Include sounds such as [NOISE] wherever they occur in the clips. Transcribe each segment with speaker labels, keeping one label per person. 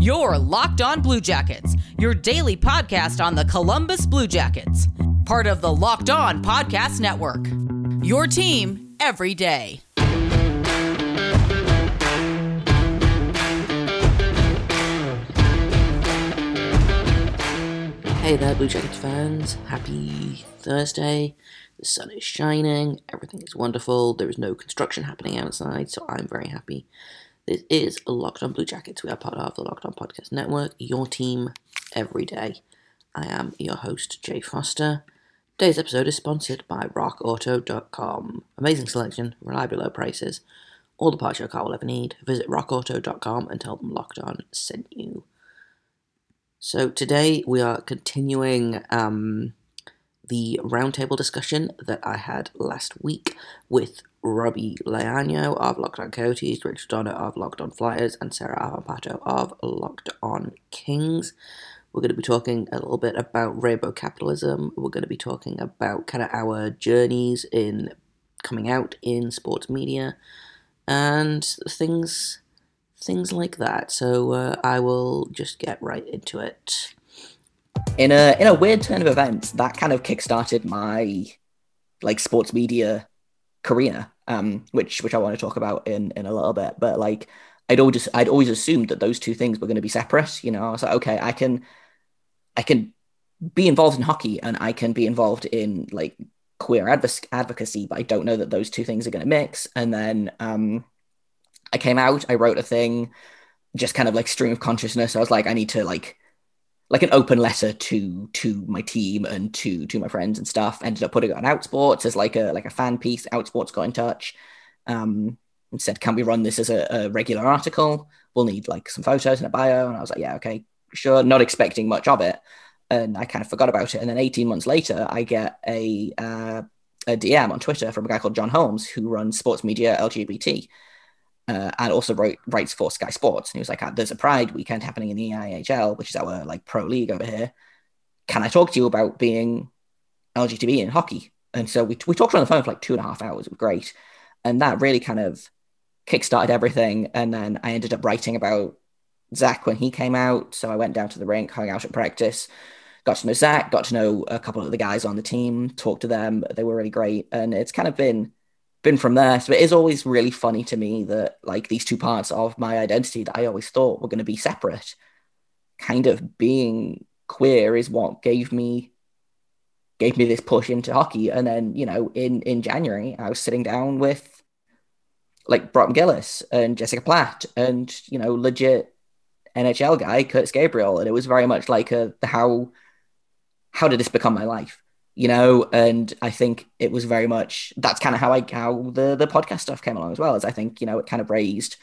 Speaker 1: Your Locked On Blue Jackets, your daily podcast on the Columbus Blue Jackets, part of the Locked On Podcast Network. Your team every day.
Speaker 2: Hey there, Blue Jackets fans. Happy Thursday. The sun is shining, everything is wonderful, there is no construction happening outside, so I'm very happy. This is Locked On Blue Jackets. We are part of the Locked On Podcast Network, your team every day. I am your host, Jay Foster. Today's episode is sponsored by RockAuto.com. Amazing selection, reliable low prices, all the parts your car will ever need. Visit RockAuto.com and tell them Locked On sent you. So today we are continuing um, the roundtable discussion that I had last week with Robbie Leano of Locked On Coyotes, Rachel Donner of Locked On Flyers, and Sarah Avampato of Locked On Kings. We're going to be talking a little bit about rainbow capitalism. We're going to be talking about kind of our journeys in coming out in sports media and things things like that. So uh, I will just get right into it.
Speaker 3: In a in a weird turn of events, that kind of kickstarted my like sports media career, um, which which I want to talk about in in a little bit. But like, I'd always I'd always assumed that those two things were going to be separate. You know, I was like, okay, I can I can be involved in hockey and I can be involved in like queer adv- advocacy, but I don't know that those two things are going to mix. And then um, I came out, I wrote a thing, just kind of like stream of consciousness. I was like, I need to like like an open letter to to my team and to to my friends and stuff. Ended up putting it on Outsports as like a like a fan piece. Outsports got in touch um, and said, "Can we run this as a, a, regular article? We'll need like some photos and a bio." And I was like, "Yeah, okay, sure." Not expecting much of it, and I kind of forgot about it. And then 18 months later, I get a uh, a DM on Twitter from a guy called Jon Holmes who runs sports media LGBT uh, and also wrote, writes for Sky Sports. And he was like, ah, "There's a Pride weekend happening in the IHL, which is our like pro league over here. Can I talk to you about being LGBT in hockey?" And so we we talked on the phone for like two and a half hours. It was great, and that really kind of kickstarted everything. And then I ended up writing about Zach when he came out. So I went down to the rink, hung out at practice, got to know Zach, got to know a couple of the guys on the team, talked to them. They were really great, and it's kind of been been from there. So it is always really funny to me that like these two parts of my identity that I always thought were going to be separate, kind of being queer is what gave me gave me this push into hockey. And then, you know, in in January, I was sitting down with like Brock McGillis and Jessica Platt and, you know, legit NHL guy, Curtis Gabriel. And it was very much like a the how how did this become my life? You know and i think it was very much that's kind of how i how the the podcast stuff came along as well as i think you know it kind of raised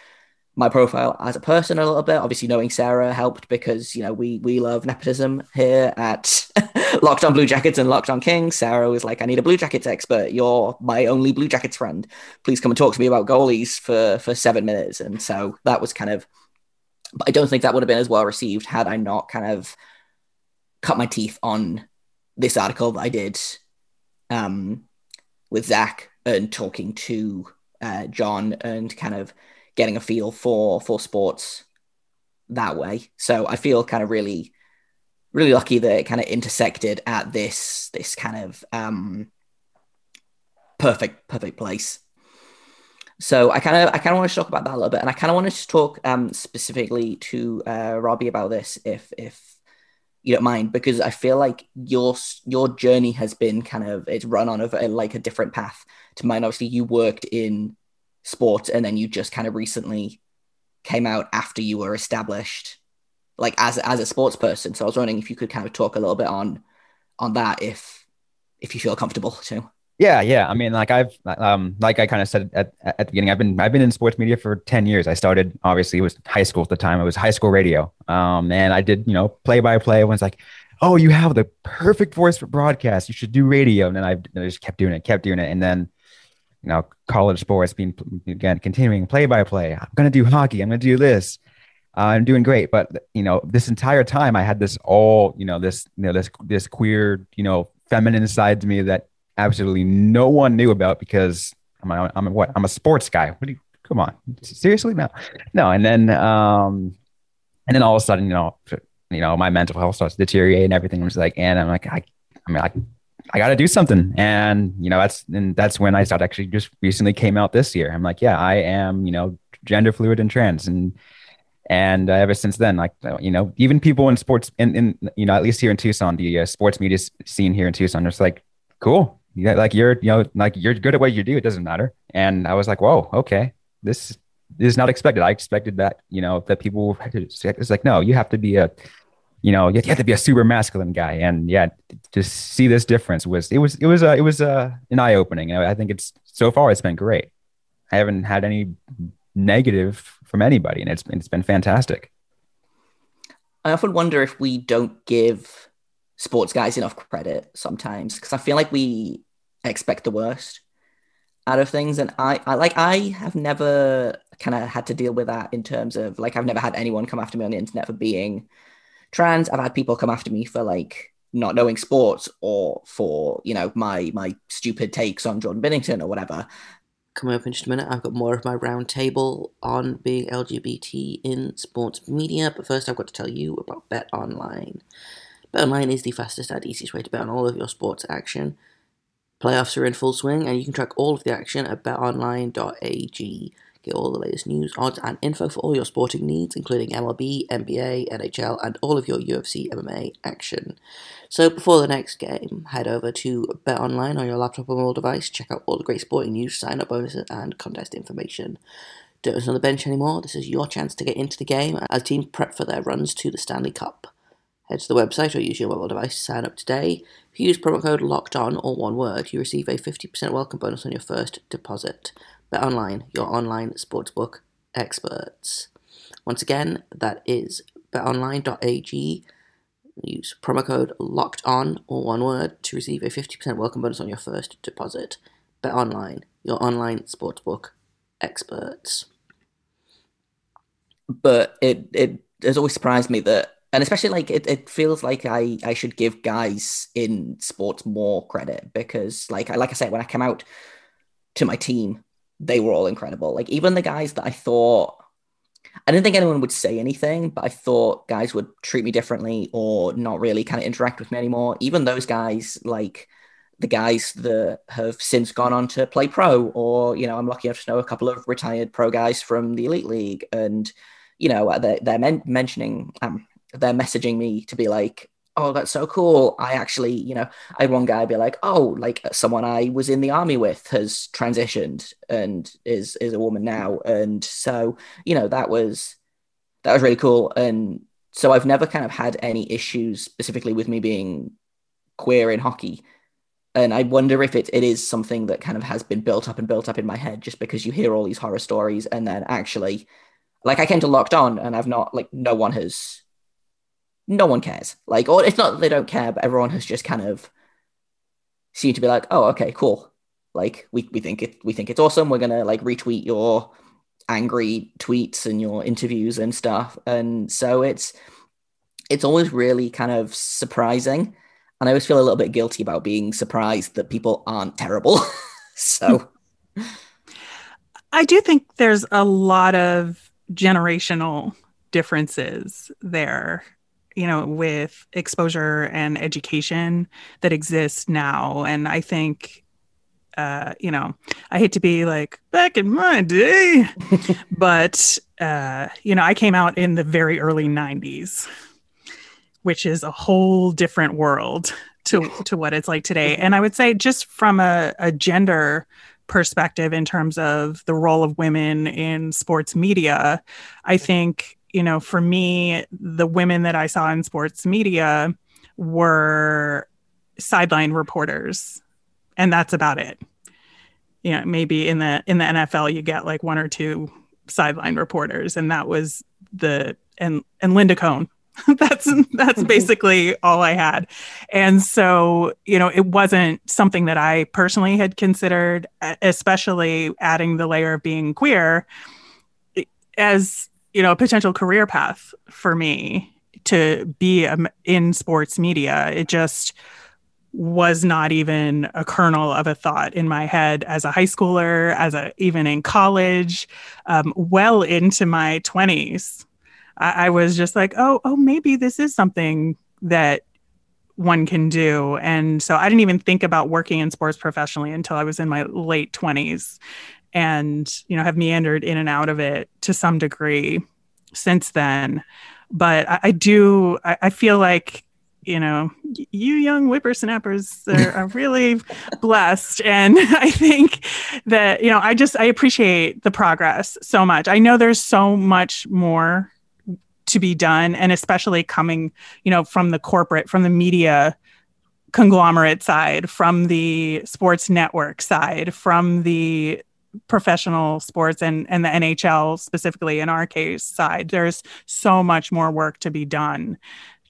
Speaker 3: my profile as a person a little bit. Obviously knowing sarah helped because you know we we love nepotism here at [LAUGHS] locked on blue jackets and locked on kings. Sarah was like i need a blue jackets expert. You're my only blue jackets friend. Please come and talk to me about goalies for for seven minutes. And so that was kind of but i don't think that would have been as well received had i not kind of cut my teeth on this article that I did um, with Zach and talking to uh, Jon and kind of getting a feel for for sports that way. So I feel kind of really, really lucky that it kind of intersected at this this kind of um, perfect perfect place. So I kind of I kind of want to talk about that a little bit, and I kind of wanted to talk um, specifically to uh, Robbie about this, if if you don't mind because I feel like your your journey has been kind of it's run on a, like a different path to mine. Obviously, you worked in sports and then you just kind of recently came out after you were established, like as as a sports person. So I was wondering if you could kind of talk a little bit on on that if if you feel comfortable too.
Speaker 4: Yeah, yeah. I mean, like I've, um, like I kind of said at, at the beginning, I've been, I've been in sports media for 10 years. I started, obviously it was high school at the time. It was high school radio. Um, and I did, you know, play by play. Everyone's like, Oh, you have the perfect voice for broadcast. You should do radio. And then I, I just kept doing it, kept doing it. And then, you know, college sports being, again, continuing play by play. I'm going to do hockey. I'm going to do this. Uh, I'm doing great. But, you know, this entire time I had this all, you know, this, you know, this, this queer, you know, feminine side to me that absolutely no one knew about because I'm a, I'm a, what I'm a sports guy. What do you come on seriously no no and then um and then all of a sudden, you know, you know, my mental health starts to deteriorate and everything was like, and I'm like, I, I mean, I, I got to do something. And, you know, that's, and that's when I started actually just recently came out this year. I'm like, yeah, I am, you know, gender fluid and trans. And, and uh, ever since then, like, you know, even people in sports in, in, you know, at least here in Tucson, the uh, sports media scene here in Tucson, it's like, cool. Yeah. Like you're, you know, like you're good at what you do. It doesn't matter. And I was like, whoa, okay, this is not expected. I expected that, you know, that people, it's like, no, you have to be a, you know, you have to be a super masculine guy. And yeah, to see this difference was, it was, it was, uh, it was uh, an eye opening. I think it's, so far it's been great. I haven't had any negative from anybody and it's, it's been fantastic.
Speaker 3: I often wonder if we don't give sports guys enough credit sometimes because I feel like we expect the worst out of things and I, I like I have never kind of had to deal with that in terms of like I've never had anyone come after me on the internet for being trans. I've had people come after me for like not knowing sports or for you know my my stupid takes on Jordan Binnington or whatever.
Speaker 2: Coming up in just a minute, I've got more of my roundtable on being LGBT in sports media, but first I've got to tell you about Bet Online. Bet Online is the fastest and easiest way to bet on all of your sports action. Playoffs are in full swing, and you can track all of the action at betonline.ag. Get all the latest news, odds, and info for all your sporting needs, including MLB, NBA, NHL, and all of your UFC MMA action. So before the next game, head over to BetOnline on your laptop or mobile device, check out all the great sporting news, sign up bonuses, and contest information. Don't sit on the bench anymore. This is your chance to get into the game as teams prep for their runs to the Stanley Cup. Head to the website or use your mobile device to sign up today. If you use promo code LOCKED ON or one word, you receive a 50% welcome bonus on your first deposit. Bet BetOnline, your online sportsbook experts. Once again, that is betonline.ag. Use promo code locked on or one word to receive a 50% welcome bonus on your first deposit. Bet BetOnline, your online sportsbook experts.
Speaker 3: But it it has always surprised me that and especially like it, it feels like I, I should give guys in sports more credit because like I like I said when I came out to my team they were all incredible. Like even the guys that I thought I didn't think anyone would say anything, but I thought guys would treat me differently or not really kind of interact with me anymore. Even those guys, like the guys that have since gone on to play pro, or you know, I'm lucky enough to know a couple of retired pro guys from the elite league, and you know, they're, they're men- mentioning, um, they're messaging me to be like, oh, that's so cool. I actually, you know, I had one guy be like, oh, like uh, someone I was in the army with has transitioned and is is a woman now, and so you know that was that was really cool. And so I've never kind of had any issues specifically with me being queer in hockey. And I wonder if it, it is something that kind of has been built up and built up in my head just because you hear all these horror stories and then actually like I came to locked on and I've not like no one has no one cares. Like, or it's not that they don't care, but everyone has just kind of seemed to be like, oh, okay, cool. Like, we, we think it we think it's awesome. We're gonna like retweet your angry tweets and your interviews and stuff. And so it's it's always really kind of surprising. And I always feel a little bit guilty about being surprised that people aren't terrible. [LAUGHS] so [LAUGHS]
Speaker 5: I do think there's a lot of generational differences there you know, with exposure and education that exists now. And I think, uh, you know, I hate to be like back in my day, [LAUGHS] but, uh, you know, I came out in the very early 90s, which is a whole different world to, to what it's like today. And I would say, just from a, a gender perspective in terms of the role of women in sports media, I think you know, for me, the women that I saw in sports media were sideline reporters, and that's about it. You know, maybe in the in the NFL you get like one or two sideline reporters, and that was the and and Linda Cohn. [LAUGHS] that's that's mm-hmm. basically all I had. And so, you know, it wasn't something that I personally had considered, especially adding the layer of being queer as you know a potential career path for me to be in sports media. It just was not even a kernel of a thought in my head as a high schooler as a even in college um, well into my 20s I, I was just like, oh, oh, maybe this is something that one can do. And so I didn't even think about working in sports professionally until I was in my late 20s and, you know, have meandered in and out of it to some degree since then. But I, I do, I, I, feel like, you know, you young whippersnappers are, are really [LAUGHS] blessed. And [LAUGHS] I think that, you know, I just, I appreciate the progress so much. I know there's so much more to be done and especially coming you know from the corporate from the media conglomerate side from the sports network side from the professional sports and and the NHL specifically in our case side there's so much more work to be done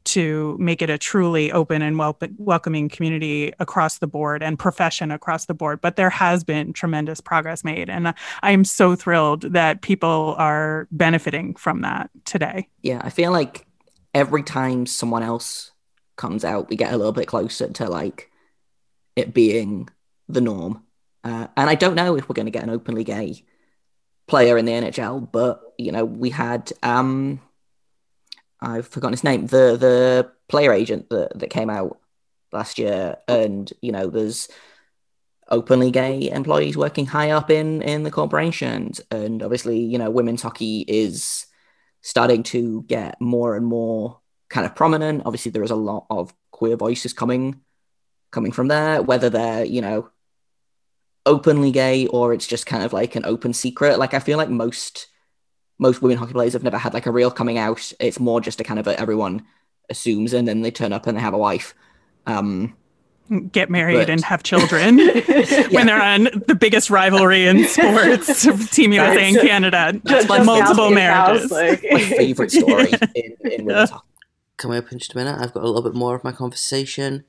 Speaker 5: to make it a truly open and wel- welcoming community across the board and profession across the board. But there has been tremendous progress made. And I am so thrilled that people are benefiting from that today.
Speaker 3: Yeah, I feel like every time someone else comes out, we get a little bit closer to like it being the norm. Uh, and I don't know if we're going to get an openly gay player in the NHL, but you know, we had um I've forgotten his name, the the player agent that, that came out last year, and you know, there's openly gay employees working high up in in the corporations, and obviously, you know, women's hockey is starting to get more and more kind of prominent. Obviously, there is a lot of queer voices coming coming from there, whether they're you know openly gay or it's just kind of like an open secret. Like I feel like most most women hockey players have never had like a real coming out. It's more just a kind of a, everyone assumes and then they turn up and they have a wife. Um,
Speaker 5: Get married but... and have children yeah. [LAUGHS] [LAUGHS] when they're on the biggest rivalry in sports, [LAUGHS] Team USA right. and Canada. Just, just multiple marriages.
Speaker 3: Like... my favorite story in, in women's hockey.
Speaker 2: Coming up in just a minute, I've got a little bit more of my conversation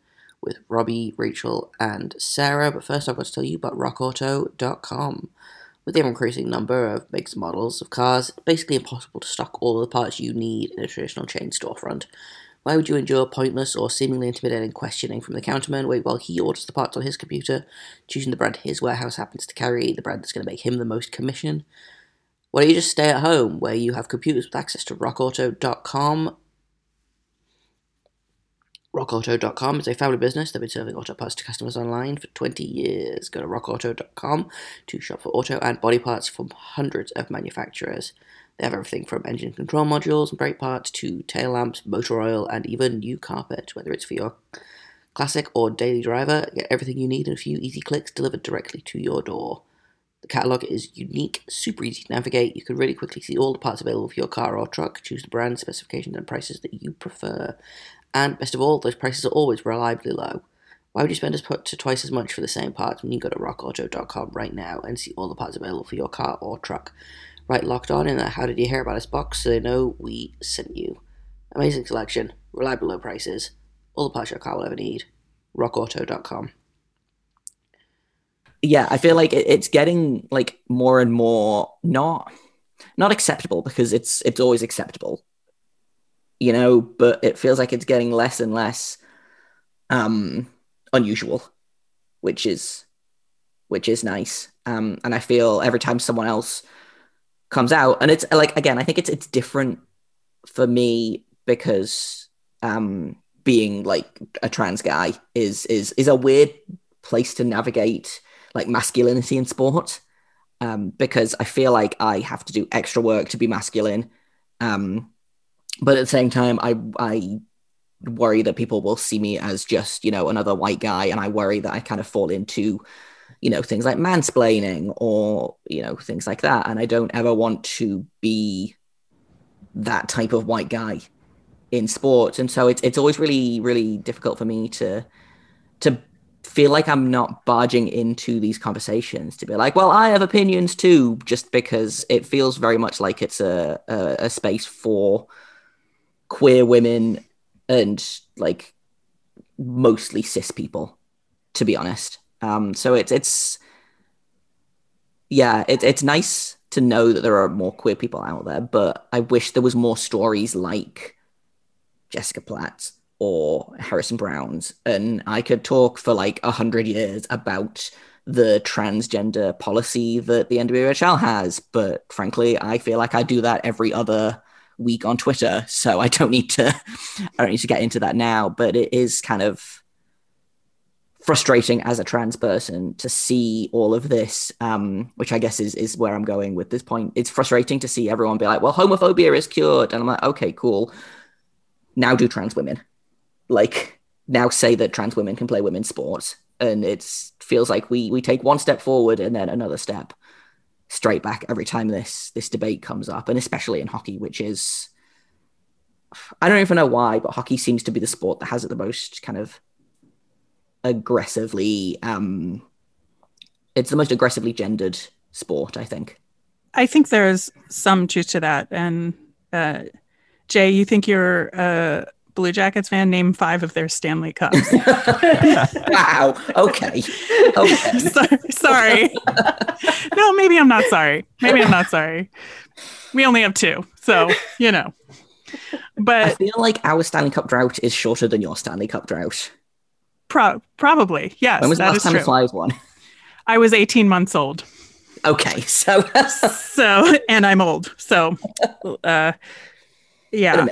Speaker 2: with Robbie, Rachel, and Sarah. But first, I've got to tell you about RockAuto.com. With the increasing number of makes and models of cars, it's basically impossible to stock all of the parts you need in a traditional chain storefront. Why would you endure pointless or seemingly intimidating questioning from the counterman wait while he orders the parts on his computer, choosing the brand his warehouse happens to carry, the brand that's going to make him the most commission? Why don't you just stay at home where you have computers with access to rockauto.com RockAuto.com is a family business has been serving auto parts to customers online for 20 years. Go to RockAuto.com to shop for auto and body parts from hundreds of manufacturers. They have everything from engine control modules and brake parts to tail lamps, motor oil, and even new carpet. Whether it's for your classic or daily driver, get everything you need in a few easy clicks delivered directly to your door. The catalogue is unique, super easy to navigate. You can really quickly see all the parts available for your car or truck, choose the brand, specifications, and prices that you prefer. And best of all, those prices are always reliably low. Why would you spend as put to twice as much for the same parts when you go to rockauto.com right now and see all the parts available for your car or truck? Right locked on in the How Did You Hear About Us box so they know we sent you. Amazing selection, reliable low prices, all the parts your car will ever need. rockauto.com.
Speaker 3: Yeah, I feel like it's getting like more and more not not acceptable because it's it's always acceptable you know, but it feels like it's getting less and less um, unusual, which is which is nice. Um, and I feel every time someone else comes out, and it's like again, I think it's it's different for me because um, being like a trans guy is is is a weird place to navigate like masculinity in sport um, because I feel like I have to do extra work to be masculine. Um, but at the same time, I I worry that people will see me as just you know another white guy, and I worry that I kind of fall into you know things like mansplaining or you know things like that, and I don't ever want to be that type of white guy in sports, and so it's it's always really really difficult for me to to feel like I'm not barging into these conversations to be like, well, I have opinions too, just because it feels very much like it's a, a, a space for queer women and like mostly cis people, to be honest. Um, so it's it's yeah, it, it's nice to know that there are more queer people out there, but I wish there was more stories like Jessica Platt or Harrison Browne's, and I could talk for like a hundred years about the transgender policy that the NWHL has, but frankly, I feel like I do that every other week on Twitter, so I don't need to I don't need to get into that now. But it is kind of frustrating as a trans person to see all of this, um, which I guess is is where I'm going with this point. It's frustrating to see everyone be like, "Well, homophobia is cured," and I'm like, "Okay, cool." Now do trans women like now say that trans women can play women's sports, and it feels like we we take one step forward and then another step straight back every time this this debate comes up, and especially in hockey, which is I don't even know why, but hockey seems to be the sport that has it the most kind of aggressively um it's the most aggressively gendered sport, I think.
Speaker 5: I think there's some truth to that. And uh, Jay, you think you're a Blue Jackets fan? Name five of their Stanley Cups. [LAUGHS]
Speaker 3: wow. Okay. Okay. [LAUGHS]
Speaker 5: sorry. sorry. no, maybe I'm not sorry. Maybe I'm not sorry. We only have two, so you know. But I
Speaker 3: feel like our Stanley Cup drought is shorter than your Stanley Cup drought.
Speaker 5: pro- probably yes,
Speaker 3: When was the last
Speaker 5: is
Speaker 3: time
Speaker 5: true.
Speaker 3: the Flyers won?
Speaker 5: I was 18 months old.
Speaker 3: Okay, so
Speaker 5: so and i'm old so uh
Speaker 3: wait a
Speaker 5: yeah.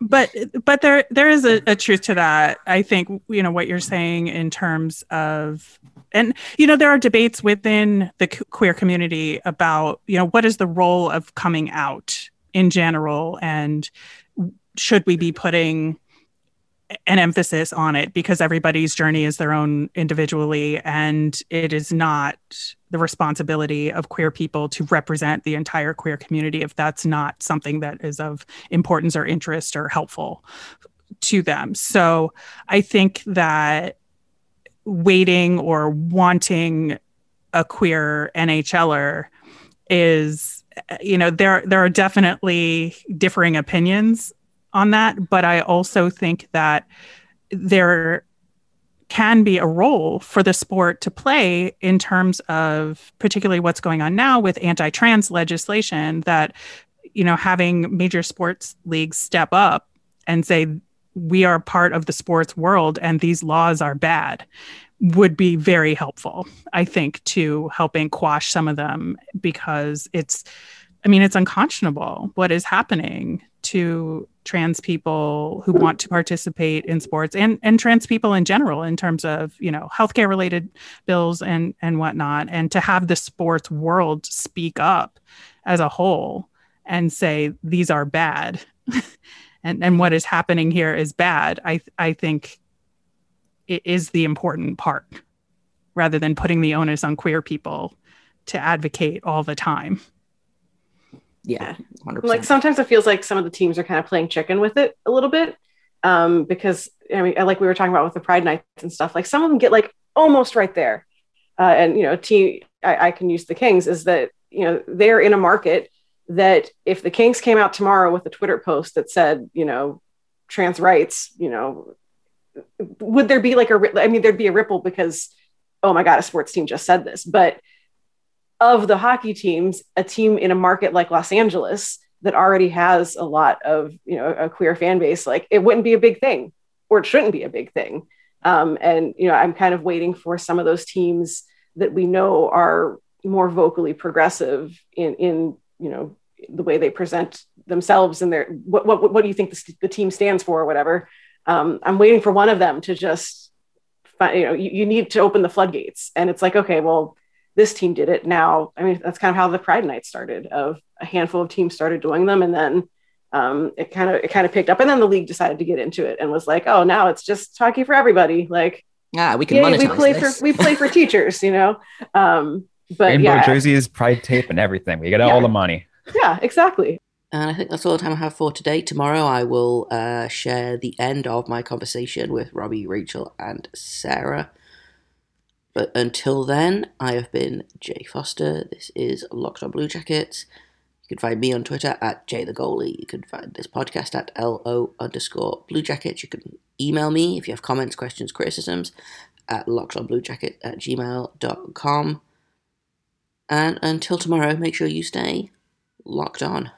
Speaker 5: But but there there is a, a truth to that. I think you know what you're saying in terms of and you know there are debates within the queer community about you know what is the role of coming out in general and should we be putting an emphasis on it because everybody's journey is their own individually and it is not the responsibility of queer people to represent the entire queer community if that's not something that is of importance or interest or helpful to them. So i think that waiting or wanting a queer nhler is you know there there are definitely differing opinions on that but i also think that there can be a role for the sport to play in terms of particularly what's going on now with anti-trans legislation that you know having major sports leagues step up and say we are part of the sports world and these laws are bad would be very helpful i think to helping quash some of them because it's i mean it's unconscionable what is happening to trans people who want to participate in sports and and trans people in general in terms of you know healthcare related bills and and whatnot and to have the sports world speak up as a whole and say these are bad. [LAUGHS] And and what is happening here is bad i i think it is the important part rather than putting the onus on queer people to advocate all the time
Speaker 3: Yeah, hundred
Speaker 6: like sometimes it feels like some of the teams are kind of playing chicken with it a little bit um because i mean like we were talking about with the pride nights and stuff like some of them get like almost right there. Uh, and you know team I, I can use the kings is that you know they're in a market that if the kings came out tomorrow with a twitter post that said you know trans rights you know would there be like a, I mean there'd be a ripple because oh my god a sports team just said this but of the hockey teams, a team in a market like Los Angeles that already has a lot of you know a queer fan base, like it wouldn't be a big thing, or it shouldn't be a big thing. Um, and you know, I'm kind of waiting for some of those teams that we know are more vocally progressive in in you know the way they present themselves and their what what what do you think the, the team stands for or whatever. Um, I'm waiting for one of them to just find, you know you, you need to open the floodgates, and it's like okay, well this team did it now i mean that's kind of how the pride night started of a handful of teams started doing them and then um, it kind of it kind of picked up and then the league decided to get into it and was like oh now it's just hockey for everybody like
Speaker 3: Ah, we can
Speaker 6: yeah,
Speaker 3: monetize
Speaker 6: we play
Speaker 3: this.
Speaker 6: for we play for [LAUGHS] teachers you know um, but
Speaker 4: Rainbow
Speaker 6: yeah
Speaker 4: jerseys, pride tape, and everything. We get
Speaker 6: Yeah.
Speaker 4: all the money.
Speaker 6: yeah exactly
Speaker 2: And I think that's all the time I have for today. Tomorrow I will uh, share the end of my conversation with Robbie, Rachel, and Sarah. But until then, I have been Jay Foster. This is Locked on Blue Jackets. You can find me on Twitter at Jay the Goalie. You can find this podcast at LO underscore Blue Jackets. You can email me if you have comments, questions, criticisms at lockedonbluejacket at gmail.com. And until tomorrow, make sure you stay locked on.